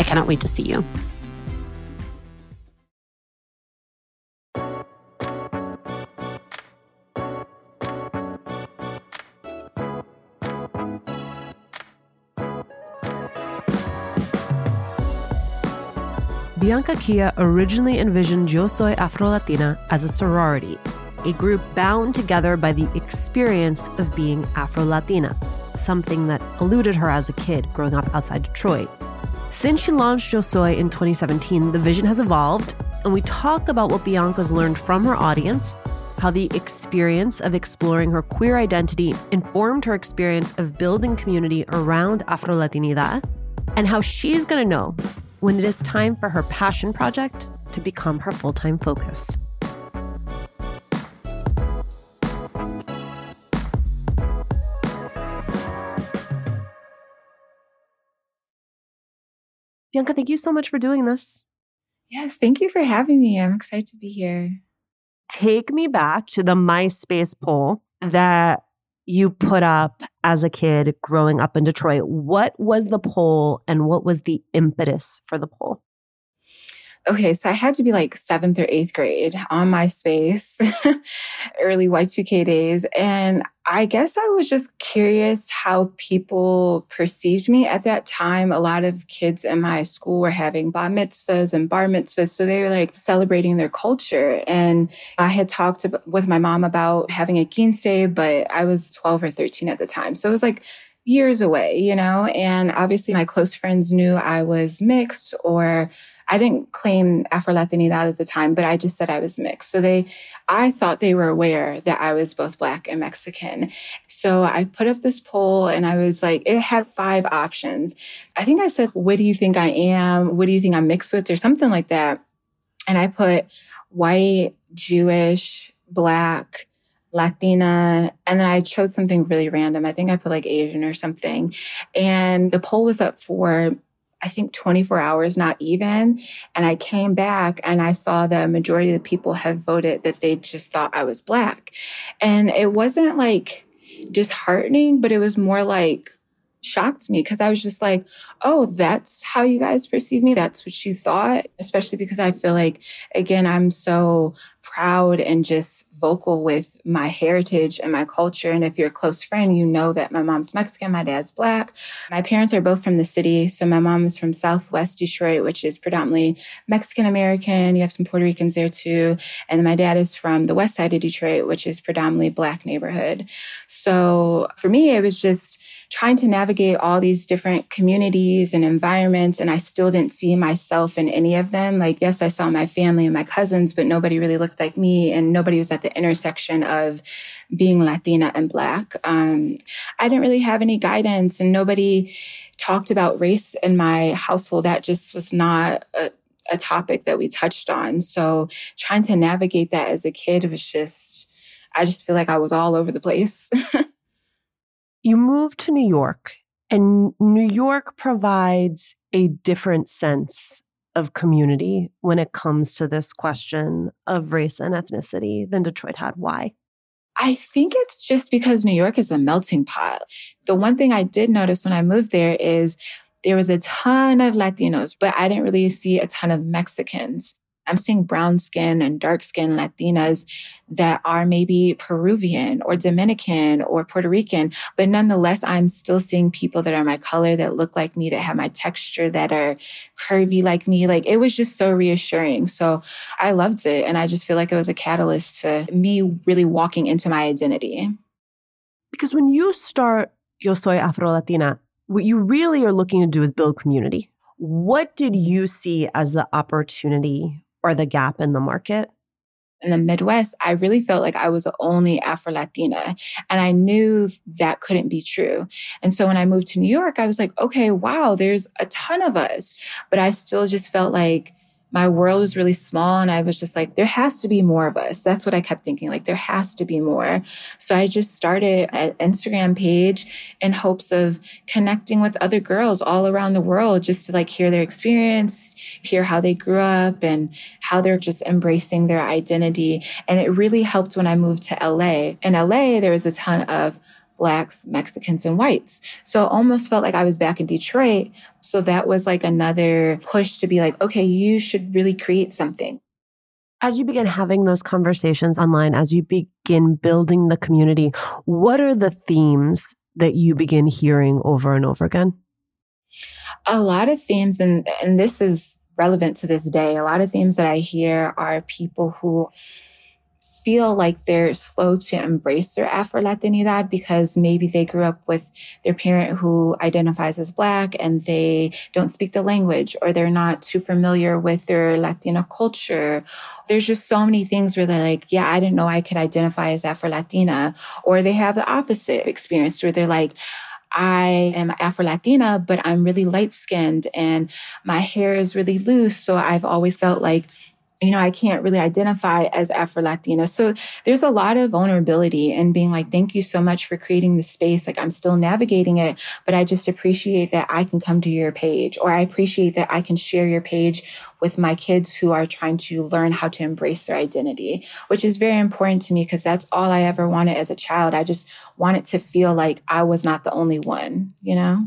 I cannot wait to see you. Bianca Kea originally envisioned Yo Soy Afro Latina as a sorority, a group bound together by the experience of being Afro Latina, something that eluded her as a kid growing up outside Detroit. Since she launched Yo Soy in 2017, the vision has evolved, and we talk about what Bianca's learned from her audience, how the experience of exploring her queer identity informed her experience of building community around Afro Latinidad, and how she's going to know when it is time for her passion project to become her full time focus. Bianca, thank you so much for doing this. Yes, thank you for having me. I'm excited to be here. Take me back to the MySpace poll that you put up as a kid growing up in Detroit. What was the poll and what was the impetus for the poll? Okay, so I had to be like seventh or eighth grade on MySpace, early Y2K days. And I guess I was just curious how people perceived me at that time. A lot of kids in my school were having bar mitzvahs and bat mitzvahs. So they were like celebrating their culture. And I had talked with my mom about having a quince, but I was 12 or 13 at the time. So it was like, years away, you know? And obviously my close friends knew I was mixed or I didn't claim Afro Latinidad at the time, but I just said I was mixed. So they, I thought they were aware that I was both Black and Mexican. So I put up this poll and I was like, it had five options. I think I said, what do you think I am? What do you think I'm mixed with? Or something like that. And I put white, Jewish, Black, Latina, and then I chose something really random. I think I put like Asian or something. And the poll was up for I think 24 hours, not even. And I came back and I saw the majority of the people had voted that they just thought I was black. And it wasn't like disheartening, but it was more like, shocked me because I was just like, oh, that's how you guys perceive me. That's what you thought, especially because I feel like, again, I'm so proud and just vocal with my heritage and my culture. And if you're a close friend, you know that my mom's Mexican, my dad's black. My parents are both from the city. So my mom is from Southwest Detroit, which is predominantly Mexican American. You have some Puerto Ricans there too. And my dad is from the west side of Detroit, which is predominantly black neighborhood. So for me, it was just trying to navigate all these different communities and environments. And I still didn't see myself in any of them. Like, yes, I saw my family and my cousins, but nobody really looked like me and nobody was at the intersection of being Latina and Black. Um, I didn't really have any guidance and nobody talked about race in my household. That just was not a, a topic that we touched on. So trying to navigate that as a kid was just, I just feel like I was all over the place. you moved to New York, and New York provides a different sense of community when it comes to this question of race and ethnicity than Detroit had. Why? I think it's just because New York is a melting pot. The one thing I did notice when I moved there is there was a ton of Latinos, but I didn't really see a ton of Mexicans. I'm seeing brown skin and dark skin Latinas that are maybe Peruvian or Dominican or Puerto Rican, but nonetheless, I'm still seeing people that are my color, that look like me, that have my texture, that are curvy like me. Like it was just so reassuring. So I loved it. And I just feel like it was a catalyst to me really walking into my identity. Because when you start Yo Soy Afro Latina, what you really are looking to do is build community. What did you see as the opportunity or the gap in the market? in the Midwest, I really felt like I was the only Afro Latina. And I knew that couldn't be true. And so when I moved to New York, I was like, okay, wow, there's a ton of us. But I still just felt like my world was really small and I was just like, there has to be more of us. That's what I kept thinking. Like, there has to be more. So I just started an Instagram page in hopes of connecting with other girls all around the world just to like hear their experience, hear how they grew up and how they're just embracing their identity. And it really helped when I moved to LA. In LA, there was a ton of blacks, Mexicans, and whites. So it almost felt like I was back in Detroit. So that was like another push to be like, okay, you should really create something. As you begin having those conversations online, as you begin building the community, what are the themes that you begin hearing over and over again? A lot of themes, and, and this is relevant to this day. A lot of themes that I hear are people who feel like they're slow to embrace their Afro Latinidad because maybe they grew up with their parent who identifies as Black and they don't speak the language or they're not too familiar with their Latina culture. There's just so many things where they're like, yeah, I didn't know I could identify as Afro Latina. Or they have the opposite experience where they're like, I am Afro Latina, but I'm really light skinned and my hair is really loose. So I've always felt like you know, I can't really identify as Afro Latina. So there's a lot of vulnerability and being like, thank you so much for creating the space. Like I'm still navigating it, but I just appreciate that I can come to your page or I appreciate that I can share your page with my kids who are trying to learn how to embrace their identity, which is very important to me because that's all I ever wanted as a child. I just wanted to feel like I was not the only one, you know?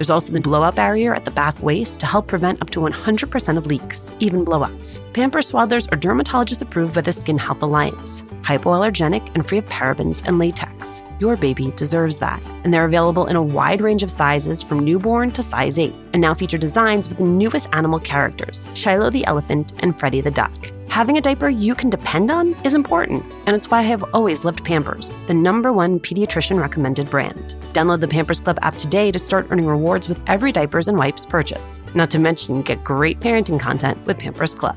There's also the blowout barrier at the back waist to help prevent up to 100% of leaks, even blowouts. Pampers Swaddlers are dermatologist approved by the Skin Health Alliance, hypoallergenic and free of parabens and latex. Your baby deserves that. And they're available in a wide range of sizes from newborn to size 8, and now feature designs with the newest animal characters Shiloh the elephant and Freddie the duck. Having a diaper you can depend on is important, and it's why I have always loved Pampers, the number one pediatrician recommended brand. Download the Pampers Club app today to start earning rewards with every diapers and wipes purchase. Not to mention, get great parenting content with Pampers Club.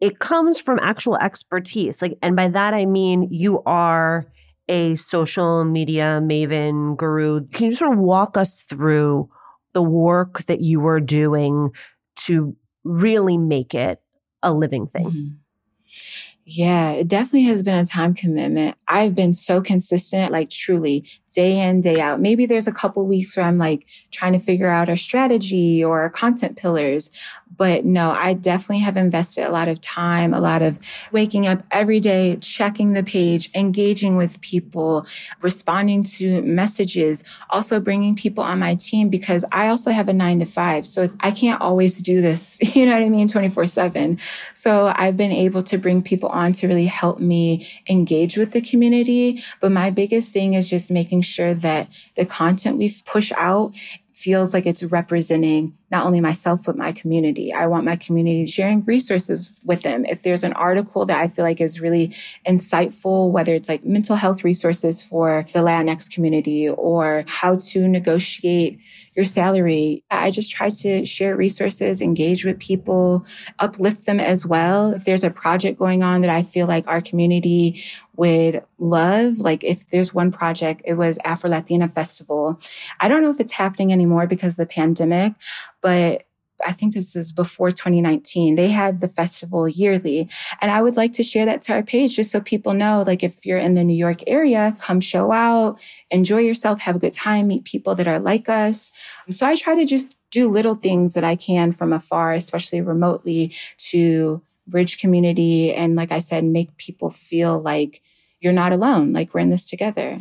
it comes from actual expertise. Like, and by that I mean you are a social media maven guru. Can you sort of walk us through the work that you were doing to really make it a living thing? Mm-hmm. Yeah, it definitely has been a time commitment. I've been so consistent, like truly day in, day out. Maybe there's a couple weeks where I'm like trying to figure out our strategy or our content pillars. But no, I definitely have invested a lot of time, a lot of waking up every day, checking the page, engaging with people, responding to messages, also bringing people on my team because I also have a nine to five. So I can't always do this, you know what I mean, 24 seven. So I've been able to bring people on to really help me engage with the community. But my biggest thing is just making sure that the content we push out feels like it's representing not only myself, but my community. I want my community sharing resources with them. If there's an article that I feel like is really insightful, whether it's like mental health resources for the Latinx community or how to negotiate your salary, I just try to share resources, engage with people, uplift them as well. If there's a project going on that I feel like our community would love, like if there's one project, it was Afro Latina Festival. I don't know if it's happening anymore because of the pandemic, but I think this was before 2019. They had the festival yearly. And I would like to share that to our page just so people know, like, if you're in the New York area, come show out, enjoy yourself, have a good time, meet people that are like us. So I try to just do little things that I can from afar, especially remotely to bridge community. And like I said, make people feel like you're not alone, like we're in this together.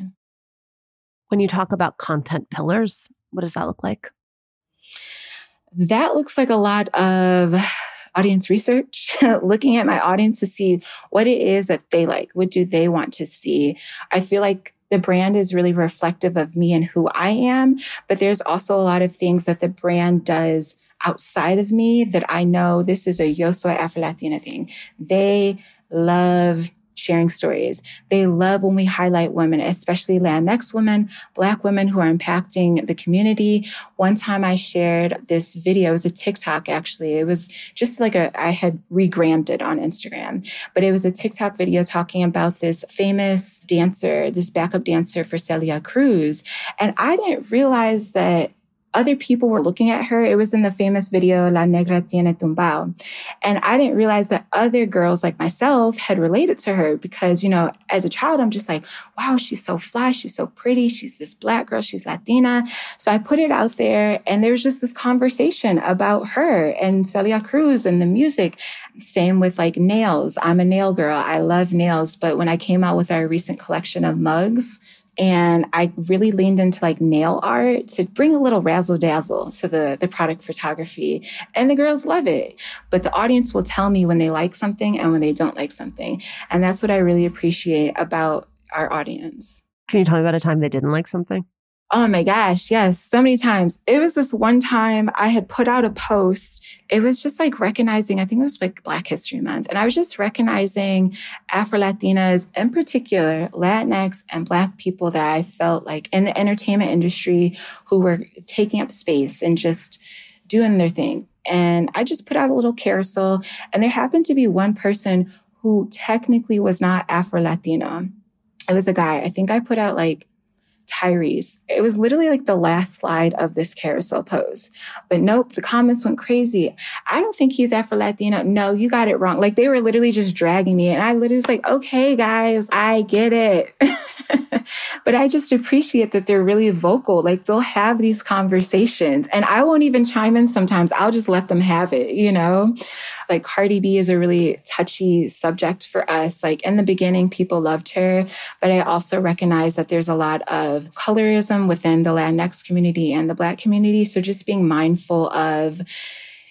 When you talk about content pillars, what does that look like? That looks like a lot of audience research, looking at my audience to see what it is that they like. What do they want to see? I feel like the brand is really reflective of me and who I am, but there's also a lot of things that the brand does outside of me that I know this is a Yo Soy Afro Latina thing. They love sharing stories. They love when we highlight women, especially Latinx women, Black women who are impacting the community. One time I shared this video, it was a TikTok actually. It was just like a, I had regrammed it on Instagram, but it was a TikTok video talking about this famous dancer, this backup dancer for Celia Cruz. And I didn't realize that other people were looking at her. It was in the famous video, La Negra Tiene Tumbao. And I didn't realize that other girls like myself had related to her because, you know, as a child, I'm just like, wow, she's so fly. She's so pretty. She's this black girl. She's Latina. So I put it out there and there was just this conversation about her and Celia Cruz and the music. Same with like nails. I'm a nail girl. I love nails. But when I came out with our recent collection of mugs, and I really leaned into like nail art to bring a little razzle dazzle to the, the product photography. And the girls love it. But the audience will tell me when they like something and when they don't like something. And that's what I really appreciate about our audience. Can you tell me about a time they didn't like something? Oh my gosh, yes, so many times. It was this one time I had put out a post. It was just like recognizing, I think it was like Black History Month. And I was just recognizing Afro Latinas, in particular, Latinx and Black people that I felt like in the entertainment industry who were taking up space and just doing their thing. And I just put out a little carousel. And there happened to be one person who technically was not Afro Latino. It was a guy. I think I put out like Tyrese. It was literally like the last slide of this carousel pose. But nope, the comments went crazy. I don't think he's Afro Latino. No, you got it wrong. Like they were literally just dragging me. And I literally was like, okay, guys, I get it. but I just appreciate that they're really vocal. Like they'll have these conversations and I won't even chime in sometimes. I'll just let them have it, you know? Like Cardi B is a really touchy subject for us. Like in the beginning, people loved her, but I also recognize that there's a lot of colorism within the Latinx community and the Black community. So just being mindful of,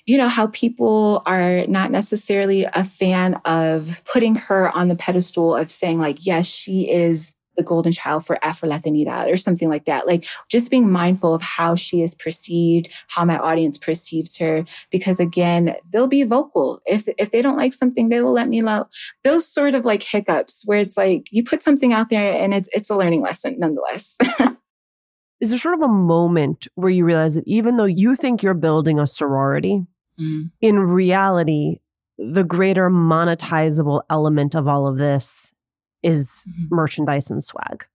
you know, how people are not necessarily a fan of putting her on the pedestal of saying like, yes, she is the golden child for Afro Latinidad or something like that. Like just being mindful of how she is perceived, how my audience perceives her. Because again, they'll be vocal. If, if they don't like something, they will let me know. Those sort of like hiccups where it's like you put something out there and it's, it's a learning lesson nonetheless. is there sort of a moment where you realize that even though you think you're building a sorority, mm. in reality, the greater monetizable element of all of this is mm-hmm. merchandise and swag?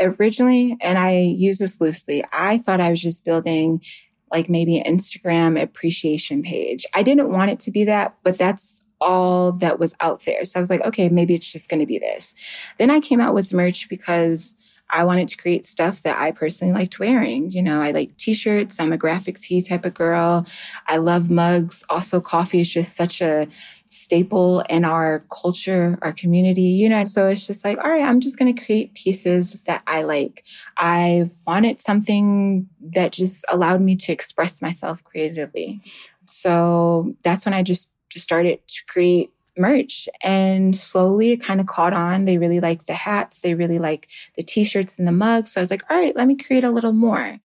Originally, and I use this loosely, I thought I was just building like maybe an Instagram appreciation page. I didn't want it to be that, but that's all that was out there. So I was like, okay, maybe it's just going to be this. Then I came out with merch because I wanted to create stuff that I personally liked wearing. You know, I like t-shirts. I'm a graphic tee type of girl. I love mugs. Also, coffee is just such a staple in our culture, our community, you know. So it's just like, all right, I'm just going to create pieces that I like. I wanted something that just allowed me to express myself creatively. So that's when I just, just started to create merch and slowly it kind of caught on. They really like the hats. They really like the t-shirts and the mugs. So I was like, all right, let me create a little more.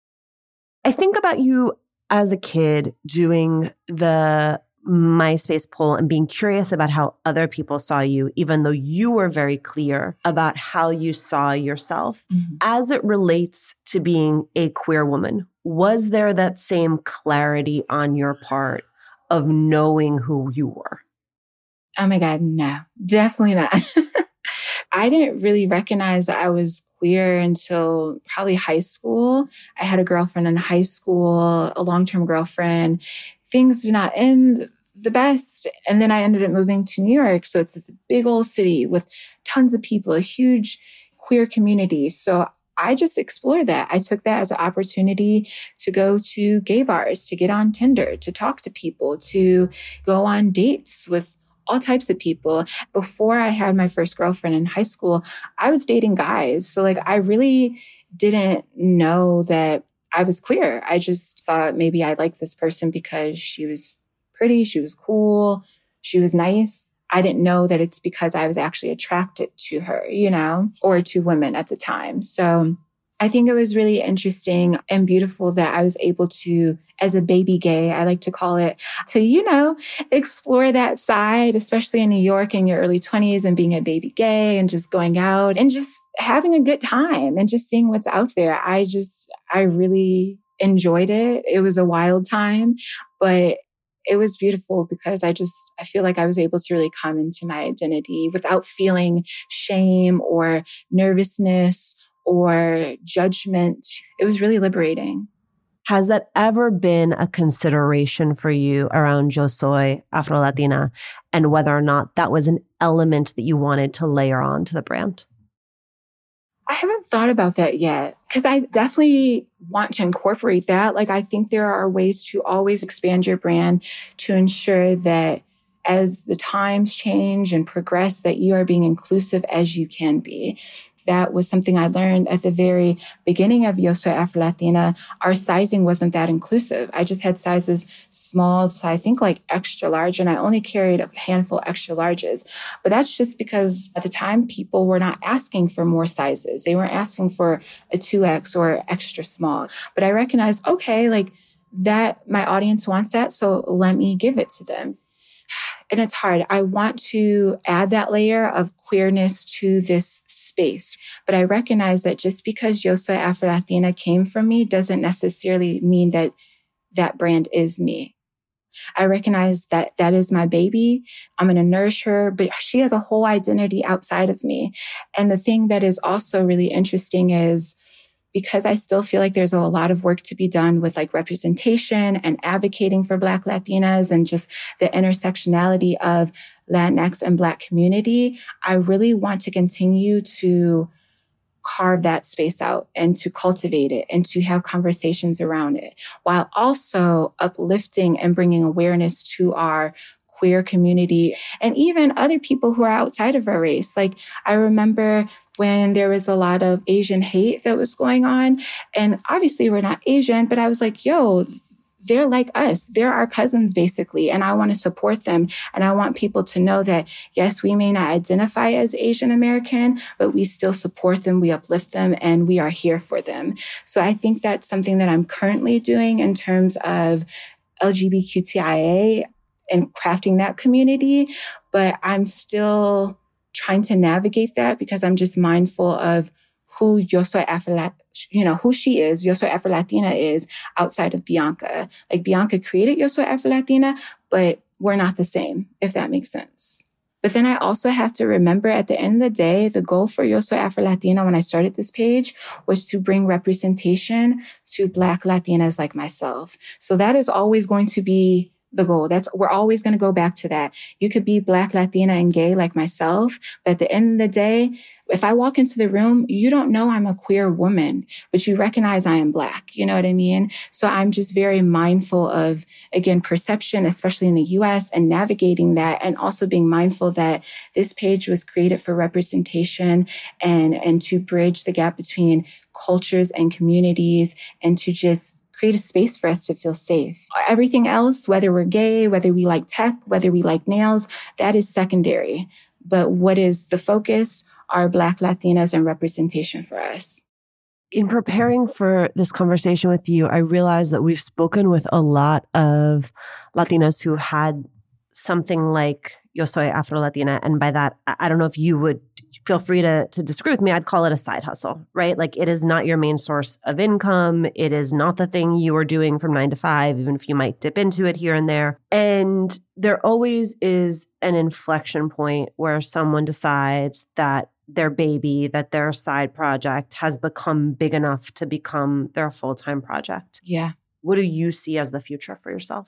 I think about you as a kid doing the MySpace poll and being curious about how other people saw you, even though you were very clear about how you saw yourself. Mm-hmm. As it relates to being a queer woman, was there that same clarity on your part of knowing who you were? Oh my God, no, definitely not. I didn't really recognize that I was queer until probably high school. I had a girlfriend in high school, a long term girlfriend. Things did not end the best. And then I ended up moving to New York. So it's, a big old city with tons of people, a huge queer community. So I just explored that. I took that as an opportunity to go to gay bars, to get on Tinder, to talk to people, to go on dates with all types of people. Before I had my first girlfriend in high school, I was dating guys. So like I really didn't know that I was queer. I just thought maybe I liked this person because she was pretty, she was cool, she was nice. I didn't know that it's because I was actually attracted to her, you know, or to women at the time. So I think it was really interesting and beautiful that I was able to, as a baby gay, I like to call it, to, you know, explore that side, especially in New York in your early 20s and being a baby gay and just going out and just having a good time and just seeing what's out there. I just, I really enjoyed it. It was a wild time, but it was beautiful because I just, I feel like I was able to really come into my identity without feeling shame or nervousness or judgment. It was really liberating. Has that ever been a consideration for you around Yo Soy Afro Latina and whether or not that was an element that you wanted to layer on to the brand? I haven't thought about that yet because I definitely want to incorporate that. Like, I think there are ways to always expand your brand to ensure that as the times change and progress, that you are being inclusive as you can be that was something I learned at the very beginning of Yo Soy Afro Latina. Our sizing wasn't that inclusive. I just had sizes small to I think like extra large, and I only carried a handful extra larges. But that's just because at the time people were not asking for more sizes. They weren't asking for a 2X or extra small. But I recognized, okay, like that my audience wants that, so let me give it to them and it's hard. I want to add that layer of queerness to this space. But I recognize that just because Yo Afro Latina came from me doesn't necessarily mean that that brand is me. I recognize that that is my baby. I'm going to nourish her, but she has a whole identity outside of me. And the thing that is also really interesting is because I still feel like there's a lot of work to be done with like representation and advocating for Black Latinas and just the intersectionality of Latinx and Black community. I really want to continue to carve that space out and to cultivate it and to have conversations around it while also uplifting and bringing awareness to our queer community and even other people who are outside of our race. Like I remember when there was a lot of Asian hate that was going on. And obviously we're not Asian, but I was like, yo, they're like us. They're our cousins, basically. And I want to support them. And I want people to know that, yes, we may not identify as Asian American, but we still support them. We uplift them and we are here for them. So I think that's something that I'm currently doing in terms of LGBTQIA and crafting that community. But I'm still trying to navigate that because I'm just mindful of who Yo Soy Afro, you know, who she is, Yo Soy Afro Latina is outside of Bianca. Like Bianca created Yo Soy Afro Latina, but we're not the same, if that makes sense. But then I also have to remember at the end of the day, the goal for Yo Soy Afro Latina when I started this page was to bring representation to Black Latinas like myself. So that is always going to be the goal. That's, we're always going to go back to that. You could be black, Latina and gay like myself. But at the end of the day, if I walk into the room, you don't know I'm a queer woman, but you recognize I am black. You know what I mean? So I'm just very mindful of, again, perception, especially in the US and navigating that and also being mindful that this page was created for representation and, and to bridge the gap between cultures and communities and to just create a space for us to feel safe. Everything else, whether we're gay, whether we like tech, whether we like nails, that is secondary. But what is the focus are Black Latinas and representation for us. In preparing for this conversation with you, I realized that we've spoken with a lot of Latinas who had something like Yo Soy Afro Latina. And by that, I don't know if you would feel free to, to disagree with me. I'd call it a side hustle, right? Like it is not your main source of income. It is not the thing you are doing from nine to five, even if you might dip into it here and there. And there always is an inflection point where someone decides that their baby, that their side project has become big enough to become their full time project. Yeah. What do you see as the future for yourself?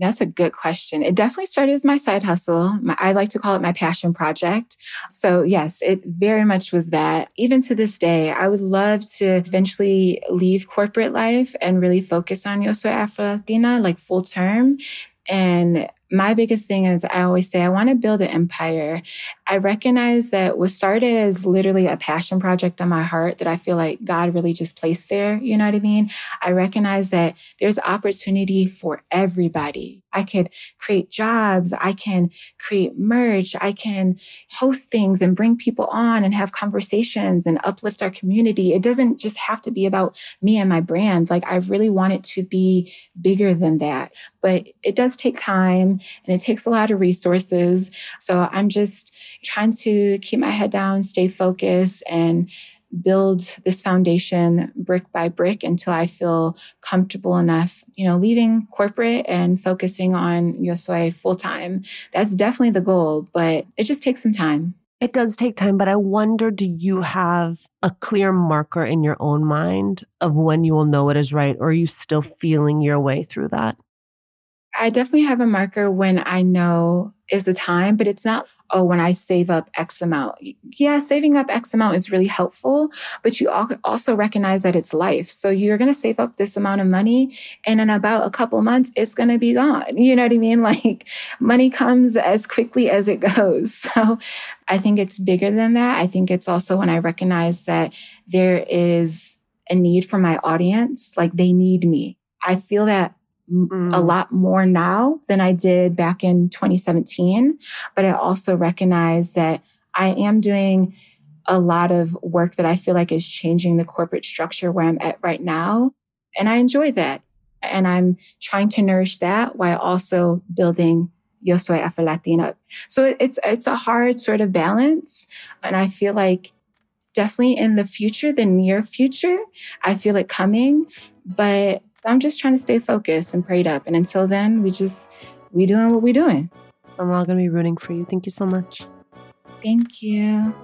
That's a good question. It definitely started as my side hustle. My, I like to call it my passion project. So yes, it very much was that. Even to this day, I would love to eventually leave corporate life and really focus on Yo Soy Afro Latina, like full term. And my biggest thing is I always say I want to build an empire. I recognize that what started as literally a passion project on my heart that I feel like God really just placed there. You know what I mean? I recognize that there's opportunity for everybody. I could create jobs. I can create merch. I can host things and bring people on and have conversations and uplift our community. It doesn't just have to be about me and my brand. Like I really want it to be bigger than that, but it does take time and it takes a lot of resources. So I'm just trying to keep my head down, stay focused and build this foundation brick by brick until I feel comfortable enough, you know, leaving corporate and focusing on Yo Soy full time. That's definitely the goal, but it just takes some time. It does take time, but I wonder do you have a clear marker in your own mind of when you will know it is right, or are you still feeling your way through that? I definitely have a marker when I know is the time, but it's not, oh, when I save up X amount. Yeah, saving up X amount is really helpful, but you also recognize that it's life. So you're going to save up this amount of money and in about a couple months, it's going to be gone. You know what I mean? Like money comes as quickly as it goes. So I think it's bigger than that. I think it's also when I recognize that there is a need for my audience, like they need me. I feel that mm. a lot more now than I did back in 2017. But I also recognize that I am doing a lot of work that I feel like is changing the corporate structure where I'm at right now. And I enjoy that. And I'm trying to nourish that while also building Yo Soy Afro Latina. So it's, it's a hard sort of balance. And I feel like definitely in the future, the near future, I feel it coming, but I'm just trying to stay focused and prayed up. And until then, we just, we doing what we doing. I'm all going to be rooting for you. Thank you so much. Thank you.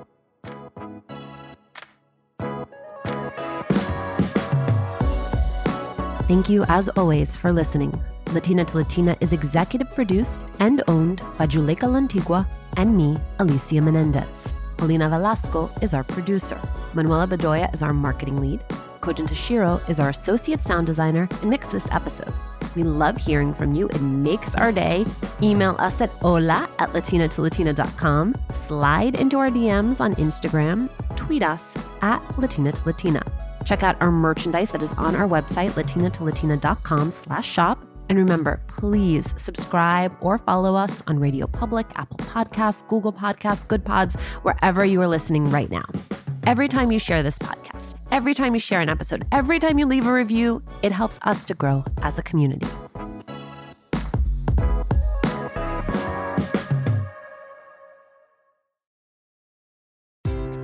Thank you, as always, for listening. Latina to Latina is executive produced and owned by Juleyka Lantigua and me, Alicia Menendez. Paulina Velasco is our producer. Manuela Bedoya is our marketing lead. Kojin is our associate sound designer and mixed this episode. We love hearing from you. It makes our day. Email us at hola at latinatolatina.com. Slide into our DMs on Instagram. Tweet us at Latina to Latina. Check out our merchandise that is on our website, latinatolatina.com slash shop. And remember, please subscribe or follow us on Radio Public, Apple Podcasts, Google Podcasts, Good Pods, wherever you are listening right now. Every time you share this podcast, every time you share an episode, every time you leave a review, it helps us to grow as a community.